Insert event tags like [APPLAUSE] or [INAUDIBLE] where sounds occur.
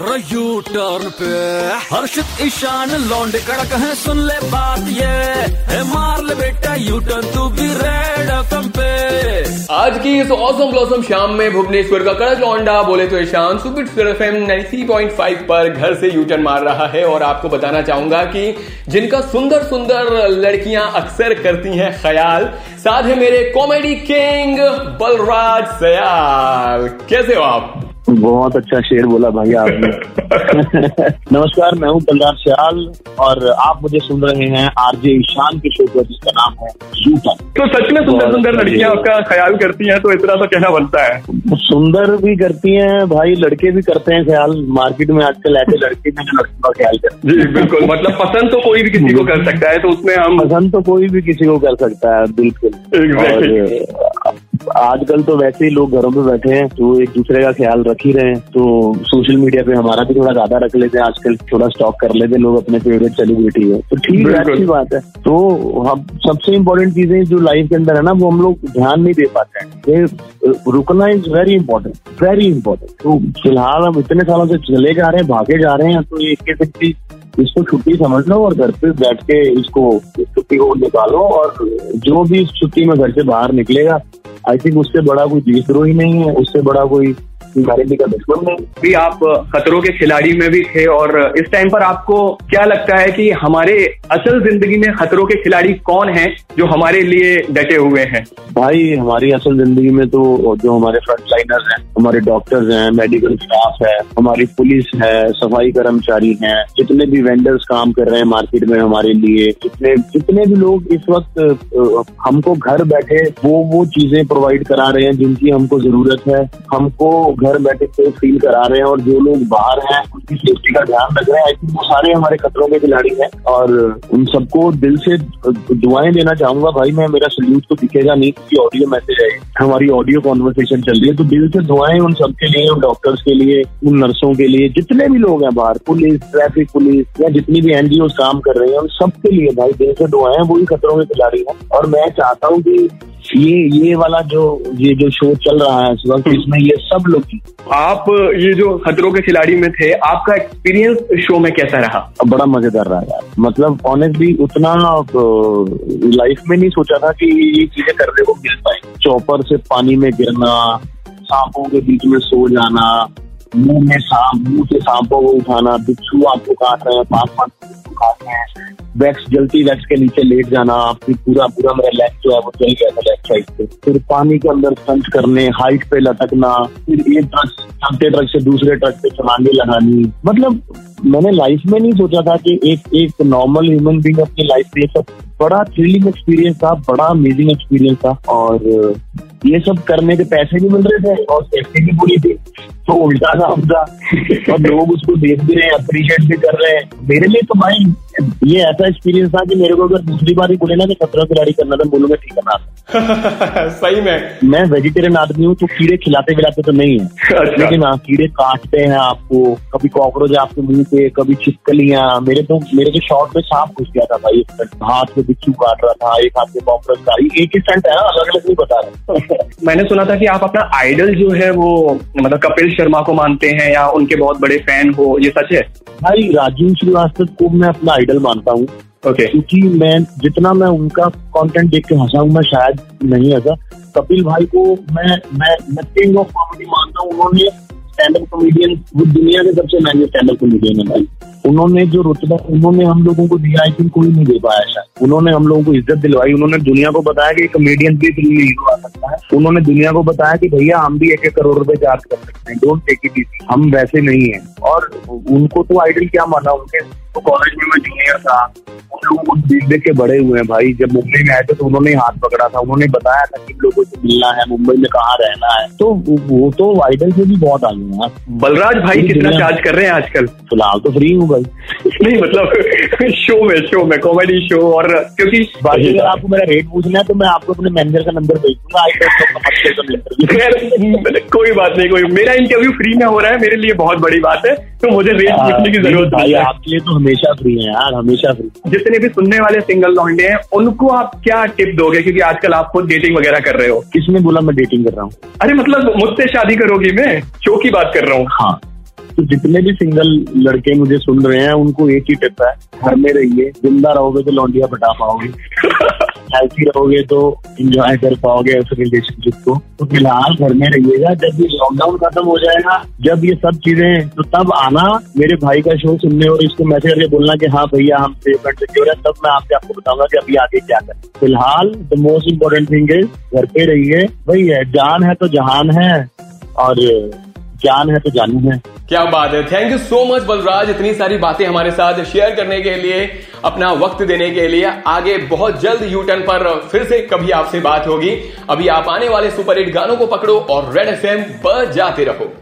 U turn पे। हर्षित, ईशान, लौंडे, कड़क है, सुन ले बात ये। है मार ले बेटा यू टर्न तू भी रेड एफएम पे। आज की इस औसम ब्लॉसम शाम में भुवनेश्वर का कड़क लौंडा, बोले तो Ishaan, super F M five पर घर से यू टर्न मार रहा है और आपको बताना चाहूँगा कि जिनका सुंदर सुंदर लड़कियाँ अक्सर करती हैं ख्याल, साथ है मेरे कॉमेडी किंग बलराज सयाल। कैसे हो आप? बहुत अच्छा शेर बोला भाई आपने। [LAUGHS] नमस्कार मैं हूँ बलराज श्याल और आप मुझे सुन रहे हैं आरजे ईशान के शो पर जिसका नाम है जूता तो सच में सुंदर सुंदर लड़कियाँ आपका ख्याल करती हैं तो इतना तो कहना बनता है। सुंदर भी करती हैं भाई लड़के भी करते हैं ख्याल। मार्केट में आजकल ऐसे लड़के हैं जो लड़कों का ख्याल करते जी बिल्कुल। मतलब पसंद तो कोई भी किसी को [LAUGHS] कर सकता है तो उसमें हम पसंद तो कोई भी किसी को कर सकता है बिल्कुल। आजकल तो वैसे ही लोग घरों पे बैठे हैं तो एक दूसरे का ख्याल रख ही रहे हैं। तो सोशल मीडिया पे हमारा भी थोड़ा ज़्यादा रख लेते हैं आजकल थोड़ा स्टॉक कर लेते हैं लोग अपने फेवरेट सेलिब्रिटी है। तो ठीक है अच्छी बात है। तो हम सबसे इम्पोर्टेंट चीज़ें जो लाइफ के अंदर है ना वो हम लोग ध्यान नहीं दे पाते हैं। ये रुकना is very important very important तो फ़िलहाल हम इतने सालों से चले जा रहे हैं भागे जा रहे हैं तो एक किस्म की इसको छुट्टी समझ लो और घर पे बैठ के इसको छुट्टी को निकालो और जो भी इस छुट्टी में घर से बाहर निकलेगा आई थिंक उससे बड़ा कोई देशद्रोही नहीं है उससे बड़ा कोई भी आप खतरों के खिलाड़ी में भी थे और इस टाइम पर आपको क्या लगता है कि हमारे असल ज़िंदगी में खतरों के खिलाड़ी कौन हैं जो हमारे लिए डटे हुए हैं? भाई, हमारी असल ज़िंदगी में तो जो हमारे फ्रंट लाइनर्स हैं, हमारे डॉक्टर्स हैं मेडिकल स्टाफ है, हमारी पुलिस है, सफ़ाई कर्मचारी हैं, जितने भी वेंडर्स काम कर रहे हैं मार्केट में हमारे लिए, जितने जितने भी लोग इस वक्त हमको घर बैठे वो वो चीज़ें प्रोवाइड करा रहे हैं जिनकी हमको ज़रूरत है, हमको घर बैठे सेफ़ फील करा रहे हैं और जो लोग बाहर हैं, उनकी सेफ्टी का ध्यान रख रहे हैं। आई थिंक वो सारे हमारे खतरों के खिलाड़ी हैं और उन सबको दिल से दुआएँ देना चाहूँगा, भाई, मैं मेरा सल्यूट तो दिखेगा नहीं, क्योंकि ऑडियो मैसेज है हमारी ऑडियो कॉन्वर्सेशन चल रही है। तो दिल से दुआएँ उन सबके लिए, उन डॉक्टर्स के लिए, उन नर्सों के लिए, जितने भी लोग हैं बाहर पुलिस ट्रैफ़िक पुलिस या जितनी भी एनजीओ काम कर रहे हैं, उन सबके लिए भाई, दिल से दुआएँ वही खतरों के खिलाड़ी हैं। और मैं चाहता हूँ कि ये ये वाला जो ये जो शो चल रहा है इस वक्त इसमें ये सब लोग आप ये जो खतरों के खिलाड़ी में थे आपका एक्सपीरियंस शो में कैसा रहा? बड़ा मज़ेदार रहा यार। मतलब ऑनेस्टली उतना लाइफ में नहीं सोचा था कि ये चीज़ें करने को मिल पाए। चौपर से पानी में गिरना सांपों के बीच में सो जाना मुँह में सांप, मुँह से सांपों को उठाना, बिच्छू आपको काट रहे हैं, पाँच बिच्छू काट रहे हैं। वैक्स जलती वैक्स के नीचे लेट जाना फिर पूरा पूरा मेरा लेग जो है वो जल गया था लेफ़्ट साइड पे। फिर पानी के अंदर स्टंट करने हाइट पे लटकना, फिर एक ट्रक चलते ट्रक से दूसरे ट्रक पे छलांगे लगानी। मतलब मैंने लाइफ में नहीं सोचा था कि एक एक नॉर्मल ह्यूमन बींग अपनी लाइफ में सब बड़ा थ्रिलिंग एक्सपीरियंस था, बड़ा अमेजिंग एक्सपीरियंस था। और ये सब करने के पैसे भी मिल रहे थे और सेफ्टी भी पूरी थी। तो उल्टा काम था और लोग उसको देख भी रहे हैं अप्रिशिएट भी कर रहे हैं। मेरे लिए तो भाई ये ऐसा एक्सपीरियंस था कि मेरे को अगर दूसरी बार ही बोले ना कि खतरा खिलाड़ी करना था बोलूँगा ठीक है ना [LAUGHS] सही में। मैं वेजिटेरियन आदमी हूँ तो कीड़े खिलाते खिलाते तो नहीं है। अच्छा। लेकिन हाँ कीड़े काटते हैं आपको कभी कॉकरोच आपके मुँह पे कभी छिपकलियाँ मेरे तो मेरे तो शॉर्ट में सांप घुस गया था भाई एक हाथ में बिच्छू काट रहा था एक हाथ में कॉकरोच का एक ही स्टंट है ना अलग अलग नहीं बता रहे [LAUGHS] मैंने सुना था कि आप अपना आइडल जो है वो मतलब कपिल शर्मा को मानते हैं या उनके बहुत बड़े फ़ैन हो ये सच है? भाई राजीव श्रीवास्तव को मैं अपना आइडल मानता हूँ। ओके क्योंकि मैं जितना मैं उनका कंटेंट देख के हंसा हूँ मैं शायद नहीं हंसा। कपिल भाई को मैं मैं मैं किंग ऑफ़ कॉमेडी मानता हूँ। उन्होंने स्टैंड अप कॉमेडियन वो दुनिया के सबसे महँगे स्टैंड अप कॉमेडियन है भाई। उन्होंने जो रुतबा उन्होंने हम लोगों को दिया आई थिंक कोई नहीं दे पाया शायद। उन्होंने हम लोगों को इज़्ज़त दिलवाई। उन्होंने दुनिया को बताया कि कॉमेडियन भी फ़िल्म में हीरो आ सकता है। उन्होंने दुनिया को बताया कि भैया, हम भी एक एक करोड़ रुपए चार्ज कर सकते हैं। डोंट टेक इट इजी हम वैसे नहीं है। और उनको तो आइडल क्या माना? उनके तो कॉलेज में मैं जूनियर था। लोगों को देख देख के बड़े हुए हैं भाई। जब मुंबई में आए थे तो उन्होंने हाथ पकड़ा था। उन्होंने बताया था कि लोगों से मिलना है मुंबई में कहाँ रहना है। तो वो तो आइडल से भी बहुत आगे हैं। बलराज भाई कितना चार्ज कर रहे हैं आजकल? फ़िलहाल तो फ्री हूँ भाई। नहीं मतलब शो में शो में कॉमेडी शो और क्योंकि बाकी अगर आपको मेरा रेट पूछना है तो मैं आपको अपने मैनेजर का नंबर भेज दूँगा। इंटरव्यू खैर, कोई बात नहीं कोई मेरा इंटरव्यू फ्री में हो रहा है मेरे लिए बहुत बड़ी बात है। तो मुझे रेट पूछने की ज़रूरत नहीं है। आपके लिए तो हमेशा फ्री है यार हमेशा फ्री जितने भी सुनने वाले सिंगल लौंडे हैं उनको आप क्या टिप दोगे? क्योंकि आजकल आप खुद डेटिंग वगैरह कर रहे हो। किसने बोला मैं डेटिंग कर रहा हूँ? अरे मतलब मुझसे शादी करोगी मैं? शो की बात कर रहा हूँ। हाँ। तो जितने भी सिंगल लड़के मुझे सुन रहे हैं उनको एक ही टिप है घर में रहिए ज़िंदा रहोगे तो लौंडिया बटा पाओगे। [LAUGHS] हेल्थी रहोगे तो एंजॉय कर पाओगे उस रिलेशनशिप को। तो फ़िलहाल घर में रहिएगा जब ये लॉकडाउन खत्म हो जाएगा जब ये सब चीज़ें तो तब आना मेरे भाई का शो सुनने और इसको मैसेज करके बोलना कि हाँ भैया हम सेफ़ एंड सिक्योर है तब मैं आपसे आपको बताऊँगा कि अभी आगे क्या करें। फ़िलहाल the most important thing is घर पे रहिए। वही है जान है तो जहान है और जान है तो जानू है। क्या बात है। Thank you so much Balraj. इतनी सारी बातें हमारे साथ शेयर करने के लिए, अपना वक्त देने के लिए। आगे बहुत जल्द यू टर्न पर फिर से कभी आपसे बात होगी। अभी आप आने वाले सुपर हिट गानों को पकड़ो और रेड एफ़ एम जाते रहो।